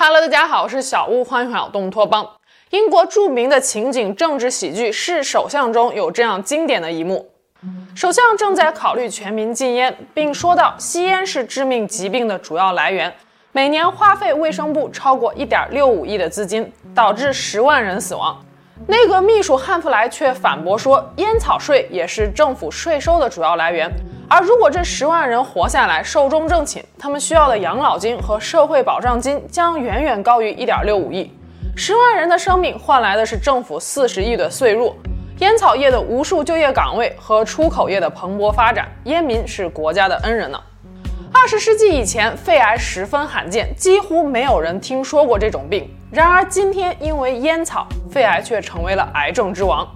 Hello，大家好，我是小屋，欢迎回到东托邦。英国著名的情景政治喜剧《是首相》中有这样经典的一幕：首相正在考虑全民禁烟，并说道，吸烟是致命疾病的主要来源，每年花费卫生部超过一点六五亿的资金，导致十万人死亡。内阁秘书汉弗莱却反驳说，烟草税也是政府税收的主要来源。而如果这十万人活下来寿终正寝，他们需要的养老金和社会保障金将远远高于一点六五亿。十万人的生命换来的是政府四十亿的税入，烟草业的无数就业岗位和出口业的蓬勃发展。烟民是国家的恩人呢。二十世纪以前，肺癌十分罕见，几乎没有人听说过这种病。然而今天，因为烟草，肺癌却成为了癌症之王。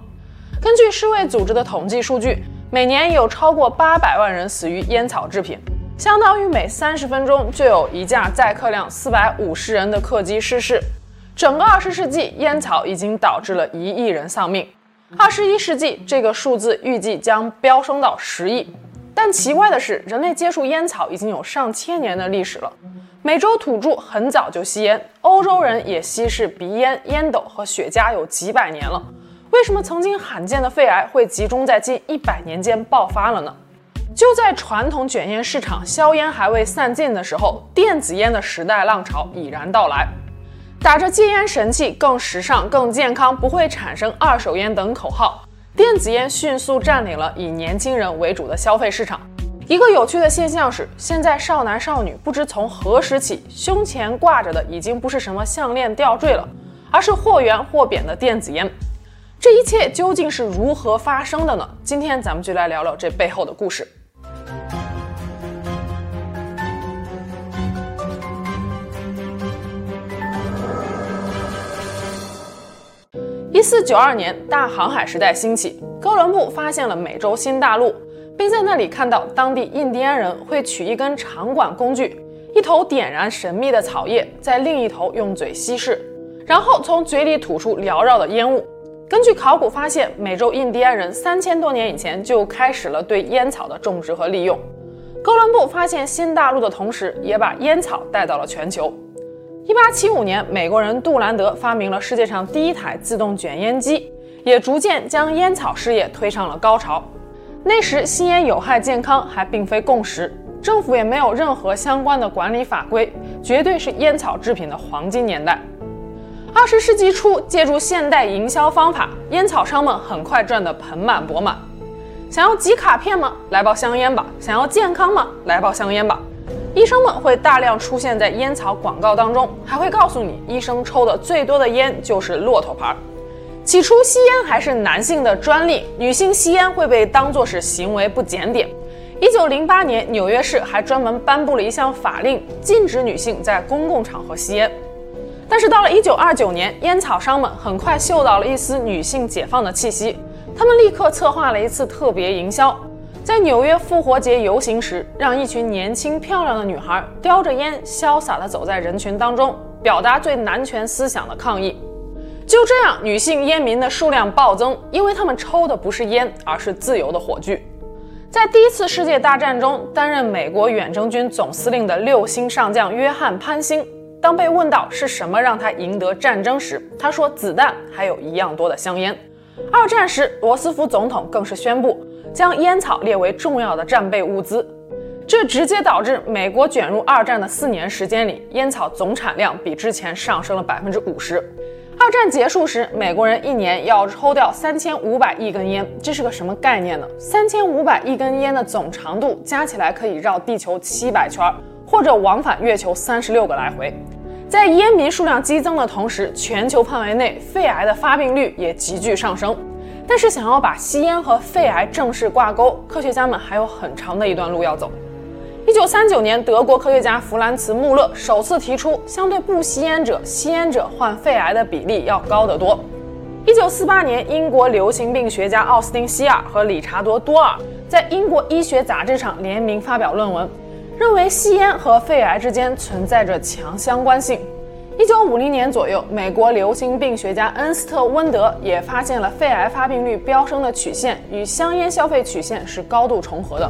根据世卫组织的统计数据。每年有超过八百万人死于烟草制品，相当于每三十分钟就有一架载客量四百五十人的客机失事。整个二十世纪，烟草已经导致了一亿人丧命。二十一世纪，这个数字预计将飙升到十亿。但奇怪的是，人类接触烟草已经有上千年的历史了。美洲土著很早就吸烟，欧洲人也吸食鼻烟、烟斗和雪茄有几百年了。为什么曾经罕见的肺癌会集中在近一百年间爆发了呢？就在传统卷烟市场硝烟还未散尽的时候，电子烟的时代浪潮已然到来。打着戒烟神器、更时尚、更健康、不会产生二手烟等口号，电子烟迅速占领了以年轻人为主的消费市场。一个有趣的现象是，现在少男少女不知从何时起，胸前挂着的已经不是什么项链吊坠了，而是或圆或扁的电子烟。这一切究竟是如何发生的呢？今天咱们就来聊聊这背后的故事。一四九二年，大航海时代兴起，哥伦布发现了美洲新大陆，并在那里看到当地印第安人会取一根长管工具，一头点燃神秘的草叶，在另一头用嘴吸食，然后从嘴里吐出缭绕的烟雾。根据考古发现，美洲印第安人三千多年以前就开始了对烟草的种植和利用。哥伦布发现新大陆的同时，也把烟草带到了全球。一八七五年，美国人杜兰德发明了世界上第一台自动卷烟机，也逐渐将烟草事业推上了高潮。那时，吸烟有害健康还并非共识，政府也没有任何相关的管理法规，绝对是烟草制品的黄金年代。二十世纪初，借助现代营销方法，烟草商们很快赚得盆满钵满。想要集卡片吗？来包香烟吧。想要健康吗？来包香烟吧。医生们会大量出现在烟草广告当中，还会告诉你，医生抽的最多的烟就是骆驼牌。起初，吸烟还是男性的专利，女性吸烟会被当作是行为不检点。一九零八年，纽约市还专门颁布了一项法令，禁止女性在公共场合吸烟。但是到了一九二九年，烟草商们很快嗅到了一丝女性解放的气息，他们立刻策划了一次特别营销，在纽约复活节游行时，让一群年轻漂亮的女孩叼着烟，潇洒地走在人群当中，表达对男权思想的抗议。就这样，女性烟民的数量暴增，因为他们抽的不是烟，而是自由的火炬。在第一次世界大战中，担任美国远征军总司令的六星上将约翰潘兴。当被问到是什么让他赢得战争时，他说：“子弹，还有一样多的香烟。”二战时，罗斯福总统更是宣布将烟草列为重要的战备物资，这直接导致美国卷入二战的四年时间里，烟草总产量比之前上升了百分之五十。二战结束时，美国人一年要抽掉三千五百亿根烟，这是个什么概念呢？三千五百亿根烟的总长度加起来可以绕地球七百圈儿，或者往返月球三十六个来回。在烟民数量激增的同时，全球范围内肺癌的发病率也急剧上升。但是，想要把吸烟和肺癌正式挂钩，科学家们还有很长的一段路要走。一九三九年，德国科学家弗兰茨·穆勒首次提出，相对不吸烟者，吸烟者患肺癌的比例要高得多。一九四八年，英国流行病学家奥斯汀·希尔和理查多·多尔在英国医学杂志上联名发表论文。认为吸烟和肺癌之间存在着强相关性。一九五零年左右，美国流行病学家恩斯特·温德也发现了肺癌发病率飙升的曲线与香烟消费曲线是高度重合的。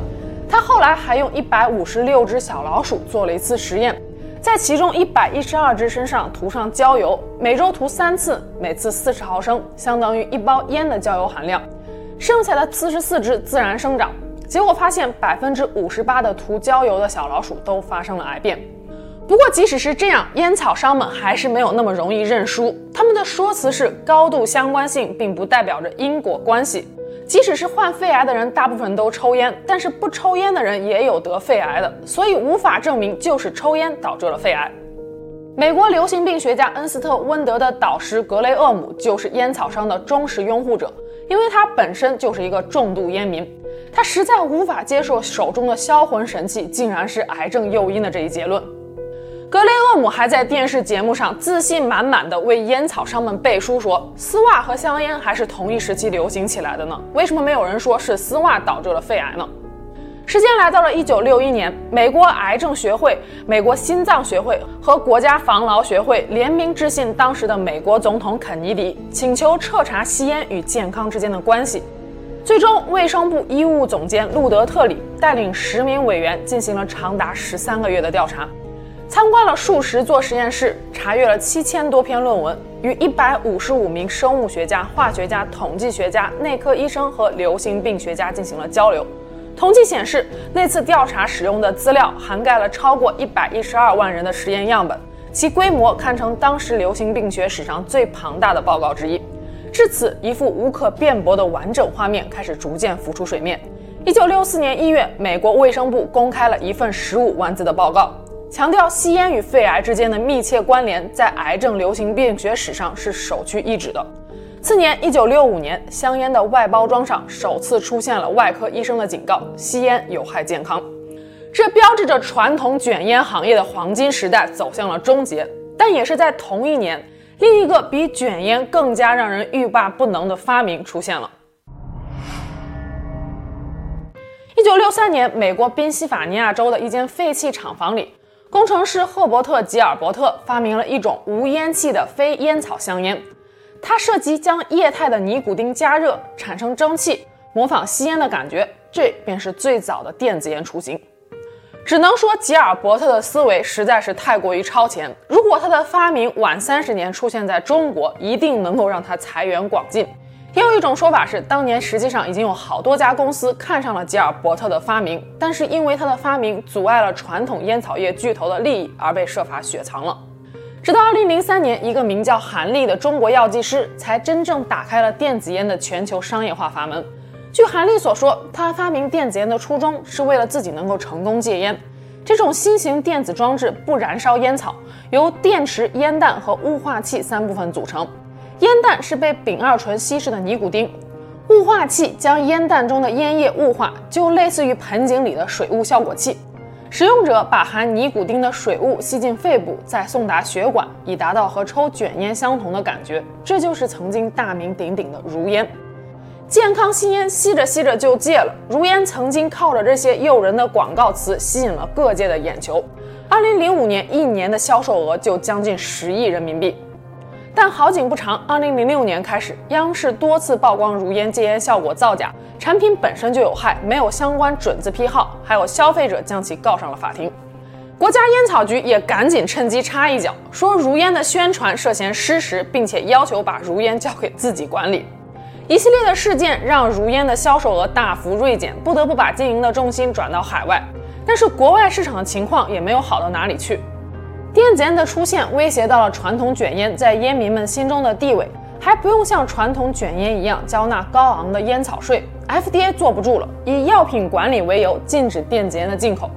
他后来还用一百五十六只小老鼠做了一次实验，在其中一百一十二只身上涂上焦油，每周涂三次，每次四十毫升，相当于一包烟的焦油含量。剩下的四十四只自然生长，结果发现百分之五十八的涂焦油的小老鼠都发生了癌变。不过，即使是这样，烟草商们还是没有那么容易认输。他们的说辞是高度相关性，并不代表着因果关系。即使是患肺癌的人，大部分都抽烟，但是不抽烟的人也有得肺癌的，所以无法证明就是抽烟导致了肺癌。美国流行病学家恩斯特温德的导师格雷厄姆就是烟草商的忠实拥护者。因为他本身就是一个重度烟民，他实在无法接受手中的销魂神器竟然是癌症诱因的这一结论。格雷厄姆还在电视节目上自信满满地为烟草商们背书说，丝袜和香烟还是同一时期流行起来的呢，为什么没有人说是丝袜导致了肺癌呢？时间来到了一九六一年，美国癌症学会、美国心脏学会和国家防劳学会联名致信当时的美国总统肯尼迪，请求彻查吸烟与健康之间的关系。最终，卫生部医务总监路德特里带领十名委员进行了长达十三个月的调查，参观了数十座实验室，查阅了七千多篇论文，与一百五十五名生物学家、化学家、统计学家、内科医生和流行病学家进行了交流。统计显示，那次调查使用的资料涵盖了超过一百一十二万人的实验样本，其规模堪称当时流行病学史上最庞大的报告之一。至此，一幅无可辩驳的完整画面开始逐渐浮出水面。一九六四年一月，美国卫生部公开了一份十五万字的报告，强调吸烟与肺癌之间的密切关联在癌症流行病学史上是首屈一指的。次年，一九六五年，香烟的外包装上首次出现了外科医生的警告：吸烟有害健康。这标志着传统卷烟行业的黄金时代走向了终结。但也是在同一年，另一个比卷烟更加让人欲罢不能的发明出现了。一九六三年，美国宾夕法尼亚州的一间废弃厂房里，工程师赫伯特·吉尔伯特发明了一种无烟气的非烟草香烟。它涉及将液态的尼古丁加热，产生蒸汽，模仿吸烟的感觉，这便是最早的电子烟雏形。只能说吉尔伯特的思维实在是太过于超前。如果他的发明晚三十年出现在中国，一定能够让他财源广进。也有一种说法是，当年实际上已经有好多家公司看上了吉尔伯特的发明，但是因为他的发明阻碍了传统烟草业巨头的利益，而被设法雪藏了。直到二零零三年，一个名叫韩立的中国药剂师才真正打开了电子烟的全球商业化阀门。据韩立所说，他发明电子烟的初衷是为了自己能够成功戒烟。这种新型电子装置不燃烧烟草，由电池、烟弹和雾化器三部分组成。烟弹是被丙二醇稀释的尼古丁，雾化器将烟弹中的烟叶雾化，就类似于盆景里的水雾效果器。使用者把含尼古丁的水雾吸进肺部，再送达血管，以达到和抽卷烟相同的感觉。这就是曾经大名鼎鼎的如烟。健康吸烟吸着吸着就戒了。如烟曾经靠着这些诱人的广告词吸引了各界的眼球。二零零五年一年的销售额就将近十亿人民币。但好景不长，二零零六年开始，央视多次曝光如烟戒烟效果造假，产品本身就有害，没有相关准字批号，还有消费者将其告上了法庭。国家烟草局也赶紧趁机插一脚，说如烟的宣传涉嫌失实，并且要求把如烟交给自己管理。一系列的事件让如烟的销售额大幅锐减，不得不把经营的重心转到海外。但是国外市场的情况也没有好到哪里去。电子烟的出现威胁到了传统卷烟在烟民们心中的地位，还不用像传统卷烟一样交纳高昂的烟草税，FDA 坐不住了，以药品管理为由禁止电子烟的进口。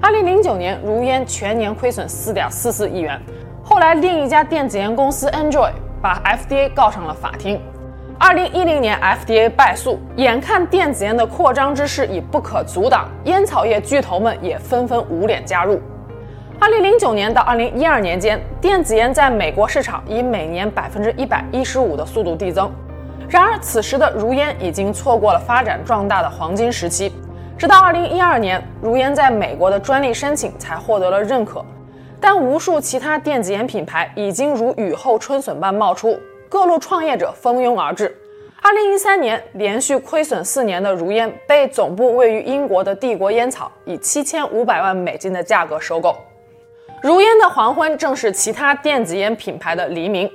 二零零九年，如烟全年亏损四点四四亿元。后来，另一家电子烟公司 Enjoy 把 FDA 告上了法庭。二零一零年，FDA 败诉，眼看电子烟的扩张之势已不可阻挡，烟草业巨头们也纷纷捂脸加入。二零零九年到二零一二年间，电子烟在美国市场以每年百分之一百一十五的速度递增。然而，此时的如烟已经错过了发展壮大的黄金时期。直到二零一二年，如烟在美国的专利申请才获得了认可。但无数其他电子烟品牌已经如雨后春笋般冒出，各路创业者蜂拥而至。二零一三年，连续亏损四年的如烟被总部位于英国的帝国烟草以七千五百万美金的价格收购。如烟的黄昏正是其他电子烟品牌的黎明。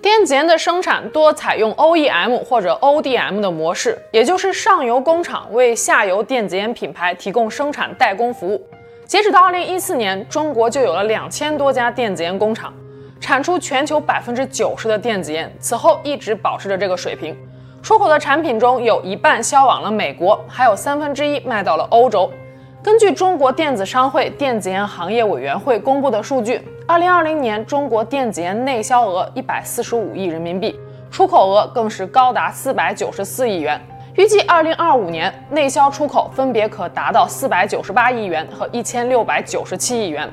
电子烟的生产多采用 OEM 或者 ODM 的模式，也就是上游工厂为下游电子烟品牌提供生产代工服务。截止到二零一四年，中国就有了两千多家电子烟工厂，产出全球百分之九十的电子烟。此后一直保持着这个水平，出口的产品中有一半销往了美国，还有三分之一卖到了欧洲。根据中国电子商会电子烟行业委员会公布的数据，二零二零年中国电子烟内销额一百四十五亿人民币，出口额更是高达四百九十四亿元。预计二零二五年内销出口分别可达到四百九十八亿元和一千六百九十七亿元。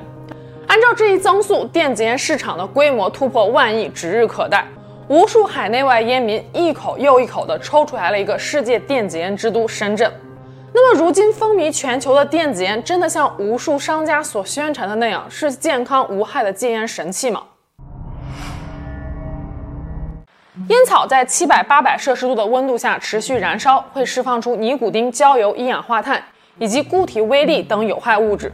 按照这一增速，电子烟市场的规模突破万亿指日可待。无数海内外烟民一口又一口地抽出来了一个世界电子烟之都深圳。那么，如今风靡全球的电子烟，真的像无数商家所宣传的那样，是健康无害的戒烟神器吗？烟草在七百、八百摄氏度的温度下持续燃烧，会释放出尼古丁、焦油、一氧化碳以及固体微粒等有害物质。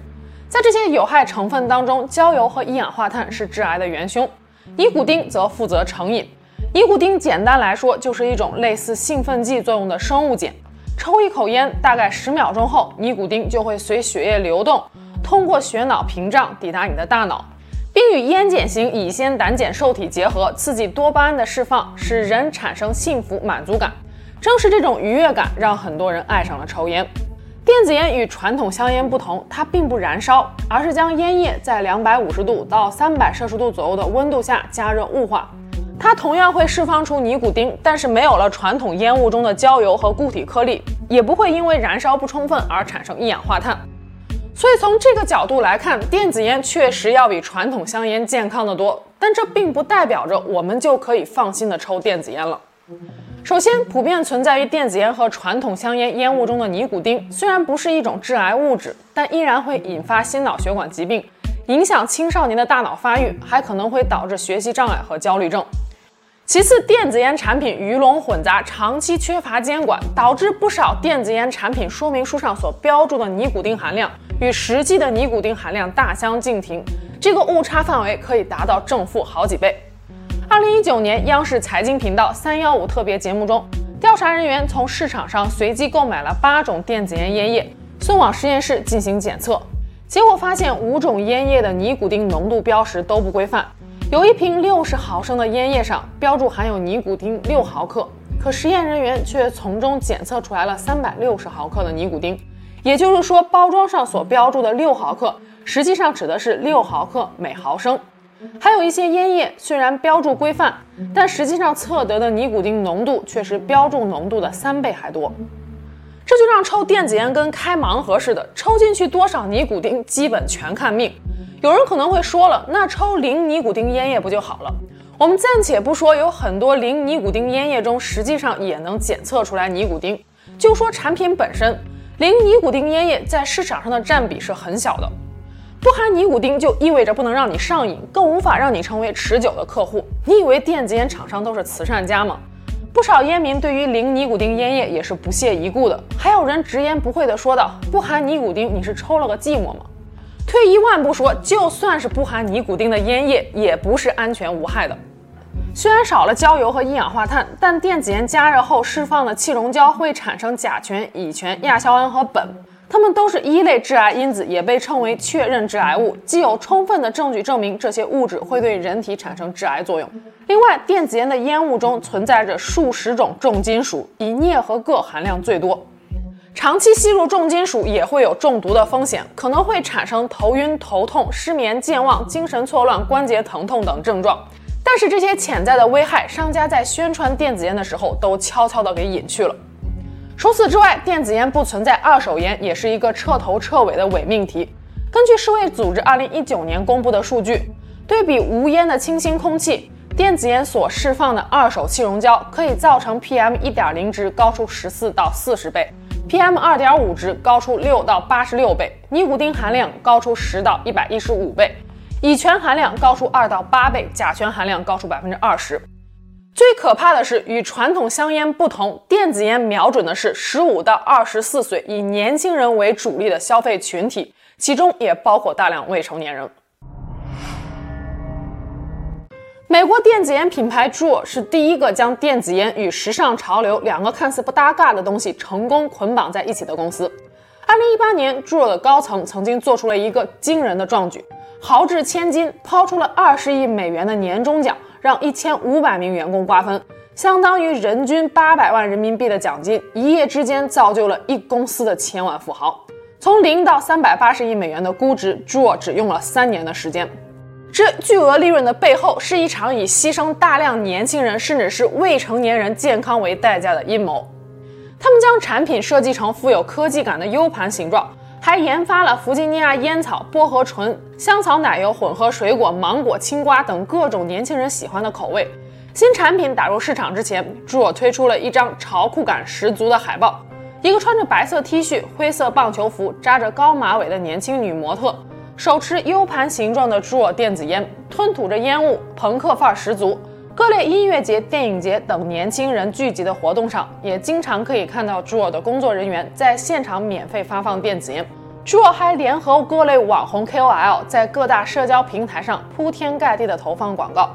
在这些有害成分当中，焦油和一氧化碳是致癌的元凶，尼古丁则负责成瘾。尼古丁简单来说就是一种类似兴奋剂作用的生物碱。抽一口烟，大概十秒钟后，尼古丁就会随血液流动，通过血脑屏障抵达你的大脑，并与烟碱型乙酰胆碱受体结合，刺激多巴胺的释放，使人产生幸福满足感。正是这种愉悦感，让很多人爱上了抽烟。电子烟与传统香烟不同，它并不燃烧，而是将烟叶在两百五十度到三百摄氏度左右的温度下加热雾化。它同样会释放出尼古丁，但是没有了传统烟雾中的焦油和固体颗粒，也不会因为燃烧不充分而产生一氧化碳。所以从这个角度来看，电子烟确实要比传统香烟健康得多。但这并不代表着我们就可以放心的抽电子烟了。首先，普遍存在于电子烟和传统香烟烟雾中的尼古丁，虽然不是一种致癌物质，但依然会引发心脑血管疾病，影响青少年的大脑发育，还可能会导致学习障碍和焦虑症。其次，电子烟产品鱼龙混杂，长期缺乏监管，导致不少电子烟产品说明书上所标注的尼古丁含量与实际的尼古丁含量大相径庭，这个误差范围可以达到正负好几倍。二零一九年，央视财经频道三幺五特别节目中，调查人员从市场上随机购买了八种电子烟烟叶，送往实验室进行检测，结果发现五种烟叶的尼古丁浓度标识都不规范。有一瓶六十毫升的烟叶上标注含有尼古丁六毫克，可实验人员却从中检测出来了三百六十毫克的尼古丁，也就是说，包装上所标注的六毫克，实际上指的是六毫克每毫升。还有一些烟叶虽然标注规范，但实际上测得的尼古丁浓度却是标注浓度的三倍还多，这就让抽电子烟跟开盲盒似的，抽进去多少尼古丁基本全看命。有人可能会说了，那抽零尼古丁烟叶不就好了？我们暂且不说，有很多零尼古丁烟叶中实际上也能检测出来尼古丁。就说产品本身，零尼古丁烟叶在市场上的占比是很小的。不含尼古丁就意味着不能让你上瘾，更无法让你成为持久的客户。你以为电子烟厂商都是慈善家吗？不少烟民对于零尼古丁烟叶也是不屑一顾的。还有人直言不讳地说道：“不含尼古丁，你是抽了个寂寞吗？”退一万步说，就算是不含尼古丁的烟叶，也不是安全无害的。虽然少了焦油和一氧化碳，但电子烟加热后释放的气溶胶会产生甲醛、乙醛、亚硝胺和苯，它们都是一类致癌因子，也被称为确认致癌物。既有充分的证据证明这些物质会对人体产生致癌作用。另外，电子烟的烟雾中存在着数十种重金属，以镍和铬含量最多。长期吸入重金属也会有中毒的风险，可能会产生头晕、头痛、失眠、健忘、精神错乱、关节疼痛等症状。但是这些潜在的危害，商家在宣传电子烟的时候都悄悄地给隐去了。除此之外，电子烟不存在二手烟，也是一个彻头彻尾的伪命题。根据世卫组织二零一九年公布的数据，对比无烟的清新空气，电子烟所释放的二手气溶胶可以造成 PM 一点零值高出十四到四十倍。PM 二点五值高出六到八十六倍，尼古丁含量高出十到一百一十五倍，乙醛含量高出二到八倍，甲醛含量高出百分之二十。最可怕的是，与传统香烟不同，电子烟瞄准的是十五到二十四岁以年轻人为主力的消费群体，其中也包括大量未成年人。美国电子烟品牌 Juul 是第一个将电子烟与时尚潮流两个看似不搭嘎的东西成功捆绑在一起的公司。二零一八年，Juul 的高层曾经做出了一个惊人的壮举，豪掷千金，抛出了二十亿美元的年终奖，让一千五百名员工瓜分，相当于人均八百万人民币的奖金，一夜之间造就了一公司的千万富豪。从零到三百八十亿美元的估值，Juul 只用了三年的时间。这巨额利润的背后，是一场以牺牲大量年轻人甚至是未成年人健康为代价的阴谋。他们将产品设计成富有科技感的 U 盘形状，还研发了弗吉尼亚烟草、薄荷醇、香草奶油混合水果、芒果、青瓜等各种年轻人喜欢的口味。新产品打入市场之前，Juul 推出了一张潮酷感十足的海报：一个穿着白色 T 恤、灰色棒球服、扎着高马尾的年轻女模特。手持 U 盘形状的 Juul 电子烟，吞吐着烟雾，朋克范儿十足。各类音乐节、电影节等年轻人聚集的活动上，也经常可以看到 Juul 的工作人员在现场免费发放电子烟。Juul 还联合各类网红 KOL 在各大社交平台上铺天盖地的投放广告，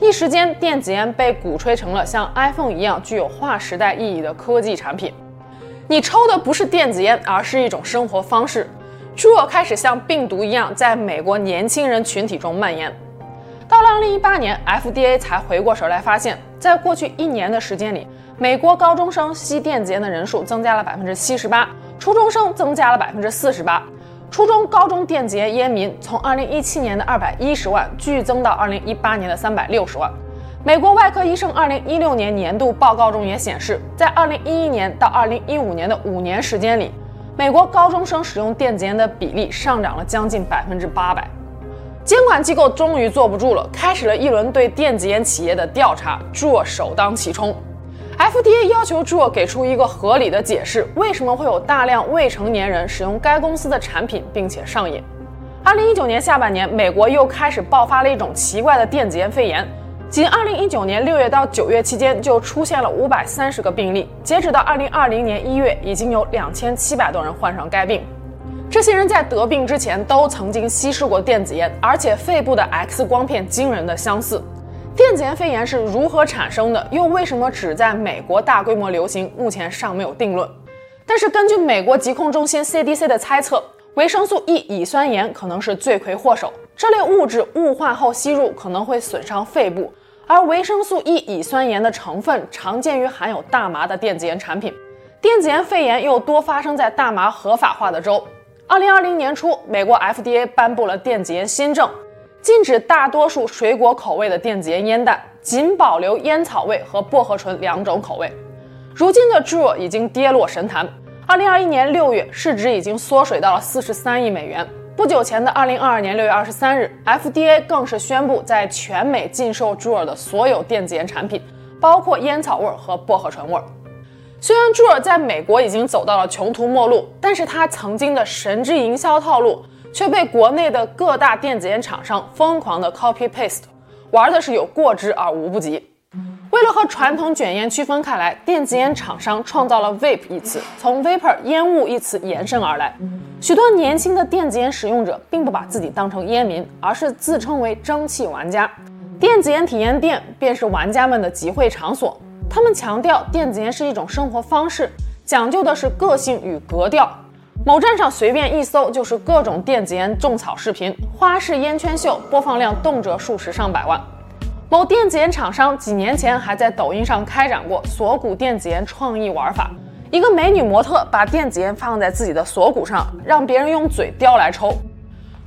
一时间，电子烟被鼓吹成了像 iPhone 一样具有划时代意义的科技产品。你抽的不是电子烟，而是一种生活方式。Juul 开始像病毒一样在美国年轻人群体中蔓延。到了2018年，FDA 才回过神来，发现，在过去一年的时间里，美国高中生吸电子烟的人数增加了百分之七十八，初中生增加了百分之四十八，初中、高中电子烟烟民从2017年的二百一十万剧增到2018年的三百六十万。美国外科医生2016年年度报告中也显示，在2011年到2015年的五年时间里。美国高中生使用电子烟的比例上涨了将近百分之八百，监管机构终于坐不住了，开始了一轮对电子烟企业的调查。Juul 首当其冲，FDA 要求 Juul 给出一个合理的解释，为什么会有大量未成年人使用该公司的产品并且上瘾。二零一九年下半年，美国又开始爆发了一种奇怪的电子烟肺炎。仅2019年6月到9月期间，就出现了530个病例。截止到2020年1月，已经有2700多人患上该病。这些人在得病之前都曾经吸食过电子烟，而且肺部的 X 光片惊人的相似。电子烟肺炎是如何产生的？又为什么只在美国大规模流行？目前尚没有定论。但是根据美国疾控中心 CDC 的猜测，维生素 E 乙酸盐可能是罪魁祸首。这类物质雾化后吸入可能会损伤肺部。而维生素 E 乙酸盐的成分常见于含有大麻的电子烟产品，电子烟肺炎又多发生在大麻合法化的州。二零二零年初，美国 FDA 颁布了电子烟新政，禁止大多数水果口味的电子烟烟弹，仅保留烟草味和薄荷醇两种口味。如今的 Juul 已经跌落神坛，二零二一年六月市值已经缩水到了四十三亿美元。不久前的二零二二年六月二十三日，FDA 更是宣布在全美禁售 Juul 的所有电子烟产品，包括烟草味和薄荷醇味。虽然朱尔在美国已经走到了穷途末路，但是他曾经的神之营销套路却被国内的各大电子烟厂商疯狂的 copy paste，玩的是有过之而无不及。为了和传统卷烟区分开来，电子烟厂商创造了 “vape” 一词，从 “vapor” 烟雾一词延伸而来。许多年轻的电子烟使用者并不把自己当成烟民，而是自称为蒸汽玩家。电子烟体验店便是玩家们的集会场所。他们强调电子烟是一种生活方式，讲究的是个性与格调。某站上随便一搜就是各种电子烟种草视频，花式烟圈秀，播放量动辄数十上百万。某电子烟厂商几年前还在抖音上开展过锁骨电子烟创意玩法，一个美女模特把电子烟放在自己的锁骨上，让别人用嘴叼来抽。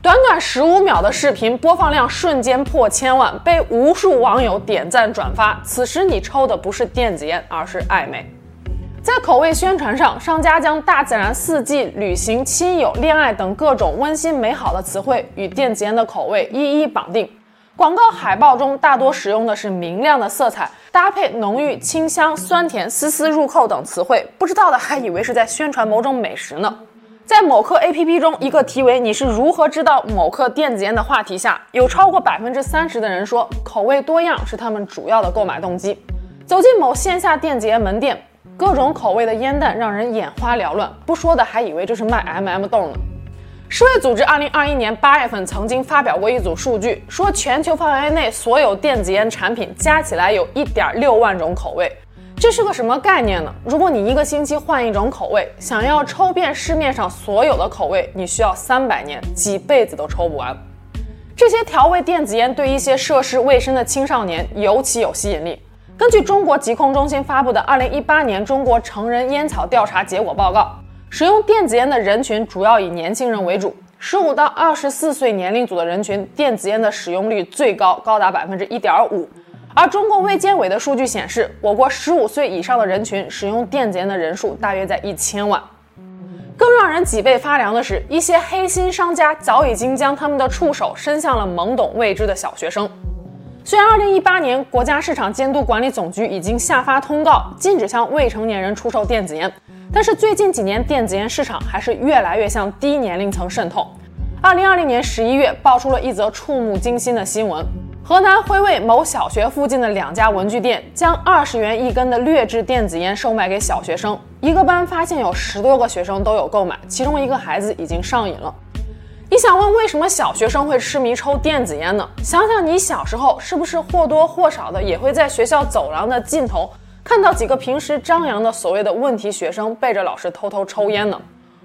短短十五秒的视频播放量瞬间破千万，被无数网友点赞转发。此时你抽的不是电子烟，而是爱美。在口味宣传上，商家将大自然、四季、旅行、亲友、恋爱等各种温馨美好的词汇与电子烟的口味一一绑定。广告海报中大多使用的是明亮的色彩，搭配浓郁、清香、酸甜、丝丝入扣等词汇，不知道的还以为是在宣传某种美食呢。在某客 APP 中，一个题为“你是如何知道某客电子烟”的话题下，有超过百分之三十的人说口味多样是他们主要的购买动机。走进某线下电子烟门店，各种口味的烟弹让人眼花缭乱，不说的还以为这是卖 MM 豆呢。世卫组织2021年8月份曾经发表过一组数据，说全球范围内所有电子烟产品加起来有1.6万种口味。这是个什么概念呢？如果你一个星期换一种口味，想要抽遍市面上所有的口味，你需要三百年，几辈子都抽不完。这些调味电子烟对一些涉世未深的青少年尤其有吸引力。根据中国疾控中心发布的2018年中国成人烟草调查结果报告，使用电子烟的人群主要以年轻人为主，15到24岁年龄组的人群，电子烟的使用率最高，高达百分之一点五。而中国卫健委的数据显示，我国十五岁以上的人群使用电子烟的人数大约在一千万。更让人脊背发凉的是，一些黑心商家早已经将他们的触手伸向了懵懂未知的小学生。虽然二零一八年国家市场监督管理总局已经下发通告，禁止向未成年人出售电子烟，但是最近几年电子烟市场还是越来越向低年龄层渗透。二零二零年十一月，爆出了一则触目惊心的新闻。河南辉卫某小学附近的两家文具店将二十元一根的劣质电子烟售卖给小学生，一个班发现有十多个学生都有购买，其中一个孩子已经上瘾了。你想问为什么小学生会痴迷抽电子烟呢？想想你小时候是不是或多或少的也会在学校走廊的尽头看到几个平时张扬的所谓的问题学生背着老师偷偷抽烟呢？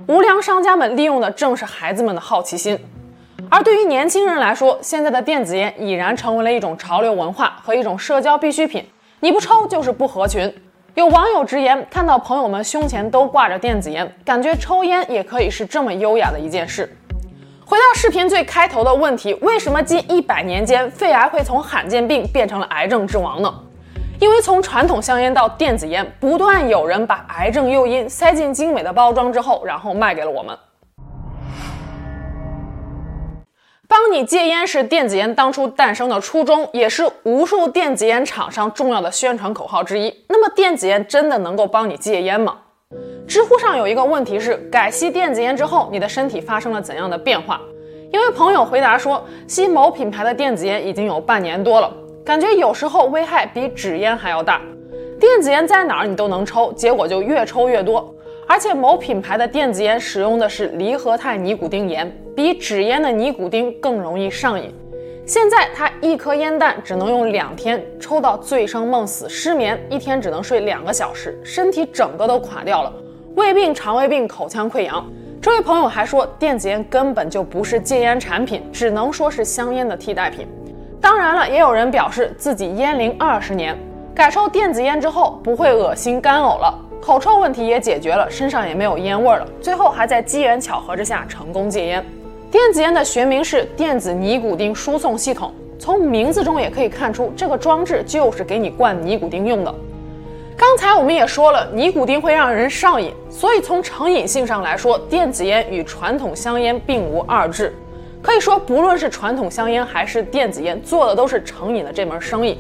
无良商家们利用的正是孩子们的好奇心。而对于年轻人来说，现在的电子烟已然成为了一种潮流文化和一种社交必需品。你不抽就是不合群。有网友直言，看到朋友们胸前都挂着电子烟，感觉抽烟也可以是这么优雅的一件事。回到视频最开头的问题，为什么近一百年间肺癌会从罕见病变成了癌症之王呢？因为从传统香烟到电子烟，不断有人把癌症诱因塞进精美的包装之后，然后卖给了我们。帮你戒烟是电子烟当初诞生的初衷，也是无数电子烟厂商重要的宣传口号之一。那么，电子烟真的能够帮你戒烟吗？知乎上有一个问题是：改吸电子烟之后，你的身体发生了怎样的变化？一位朋友回答说，吸某品牌的电子烟已经有半年多了，感觉有时候危害比纸烟还要大。电子烟在哪儿你都能抽，结果就越抽越多。而且某品牌的电子烟使用的是离合态尼古丁盐，比纸烟的尼古丁更容易上瘾。现在他一颗烟弹只能用两天，抽到醉生梦死、失眠，一天只能睡两个小时，身体整个都垮掉了，胃病、肠胃病、口腔溃疡。这位朋友还说，电子烟根本就不是戒烟产品，只能说是香烟的替代品。当然了，也有人表示自己烟龄二十年，改抽电子烟之后不会恶心干呕了。口臭问题也解决了，身上也没有烟味了，最后还在机缘巧合之下成功戒烟。电子烟的学名是电子尼古丁输送系统，从名字中也可以看出，这个装置就是给你灌尼古丁用的。刚才我们也说了，尼古丁会让人上瘾，所以从成瘾性上来说，电子烟与传统香烟并无二致。可以说，不论是传统香烟还是电子烟，做的都是成瘾的这门生意。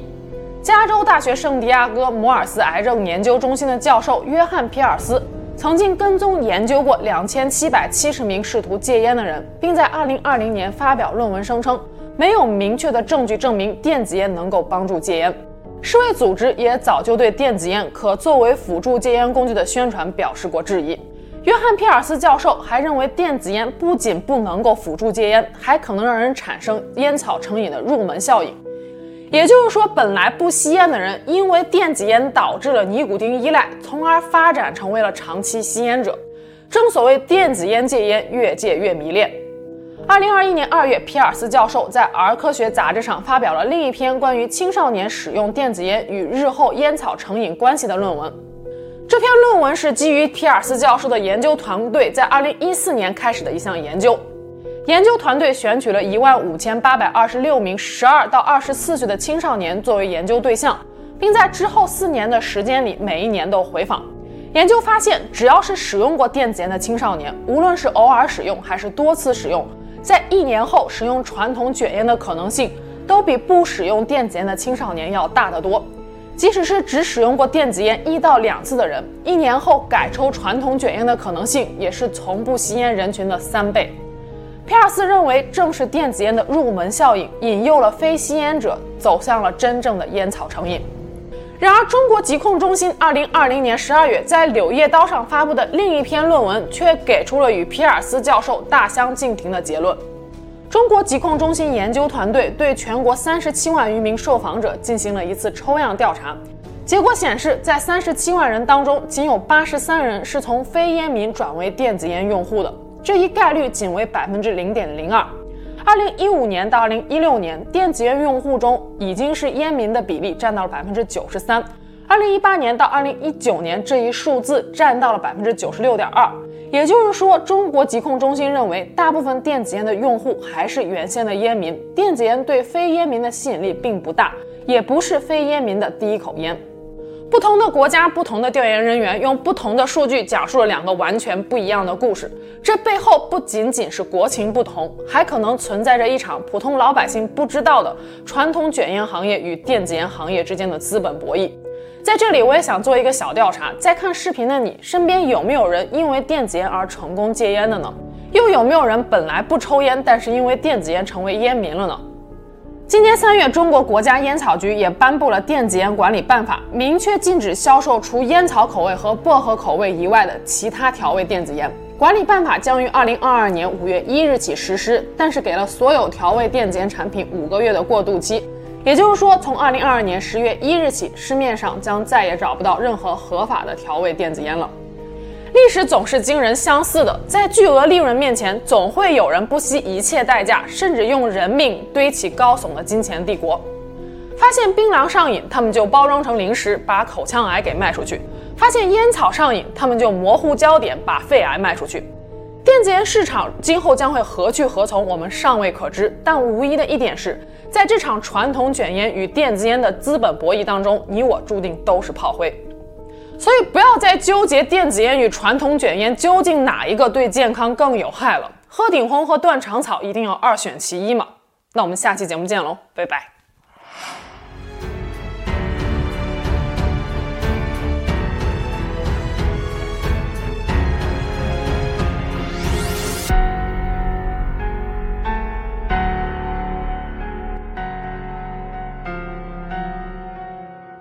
加州大学圣地亚哥摩尔斯癌症研究中心的教授约翰·皮尔斯曾经跟踪研究过两千七百七十名试图戒烟的人，并在二零二零年发表论文，声称没有明确的证据证明电子烟能够帮助戒烟。世卫组织也早就对电子烟可作为辅助戒烟工具的宣传表示过质疑。约翰·皮尔斯教授还认为，电子烟不仅不能够辅助戒烟，还可能让人产生烟草成瘾的入门效应。也就是说，本来不吸烟的人，因为电子烟导致了尼古丁依赖，从而发展成为了长期吸烟者。正所谓电子烟戒烟，越戒越迷恋。二零二一年二月，皮尔斯教授在《儿科学杂志》上发表了另一篇关于青少年使用电子烟与日后烟草成瘾关系的论文。这篇论文是基于皮尔斯教授的研究团队在二零一四年开始的一项研究。研究团队选取了一万五千八百二十六名十二到二十四岁的青少年作为研究对象，并在之后四年的时间里，每一年都回访。研究发现，只要是使用过电子烟的青少年，无论是偶尔使用还是多次使用，在一年后使用传统卷烟的可能性，都比不使用电子烟的青少年要大得多。即使是只使用过电子烟一到两次的人，一年后改抽传统卷烟的可能性，也是从不吸烟人群的三倍。皮尔斯认为，正是电子烟的入门效应，引诱了非吸烟者走向了真正的烟草成瘾。然而，中国疾控中心二零二零年十二月在《柳叶刀》上发布的另一篇论文却给出了与皮尔斯教授大相径庭的结论。中国疾控中心研究团队对全国三十七万余名受访者进行了一次抽样调查，结果显示，在三十七万人当中，仅有八十三人是从非烟民转为电子烟用户的，这一概率仅为百分之零点零二。二零一五年到二零一六年，电子烟用户中已经是烟民的比例占到了百分之九十三。二零一八年到二零一九年，这一数字占到了百分之九十六点二。也就是说，中国疾控中心认为，大部分电子烟的用户还是原先的烟民，电子烟对非烟民的吸引力并不大，也不是非烟民的第一口烟。不同的国家、不同的调研人员用不同的数据讲述了两个完全不一样的故事。这背后不仅仅是国情不同，还可能存在着一场普通老百姓不知道的传统卷烟行业与电子烟行业之间的资本博弈。在这里，我也想做一个小调查：在看视频的你身边有没有人因为电子烟而成功戒烟的呢？又有没有人本来不抽烟，但是因为电子烟成为烟民了呢？今年三月，中国国家烟草局也颁布了电子烟管理办法，明确禁止销售除烟草口味和薄荷口味以外的其他调味电子烟。管理办法将于二零二二年五月一日起实施，但是给了所有调味电子烟产品五个月的过渡期。也就是说，从二零二二年十月一日起，市面上将再也找不到任何合法的调味电子烟了。历史总是惊人相似的，在巨额利润面前，总会有人不惜一切代价，甚至用人命堆起高耸的金钱帝国。发现槟榔上瘾，他们就包装成零食，把口腔癌给卖出去；发现烟草上瘾，他们就模糊焦点，把肺癌卖出去。电子烟市场今后将会何去何从，我们尚未可知。但无疑的一点是，在这场传统卷烟与电子烟的资本博弈当中，你我注定都是炮灰。所以不要再纠结电子烟与传统卷烟究竟哪一个对健康更有害了。鹤顶红和断肠草一定要二选其一嘛？那我们下期节目见喽，拜拜。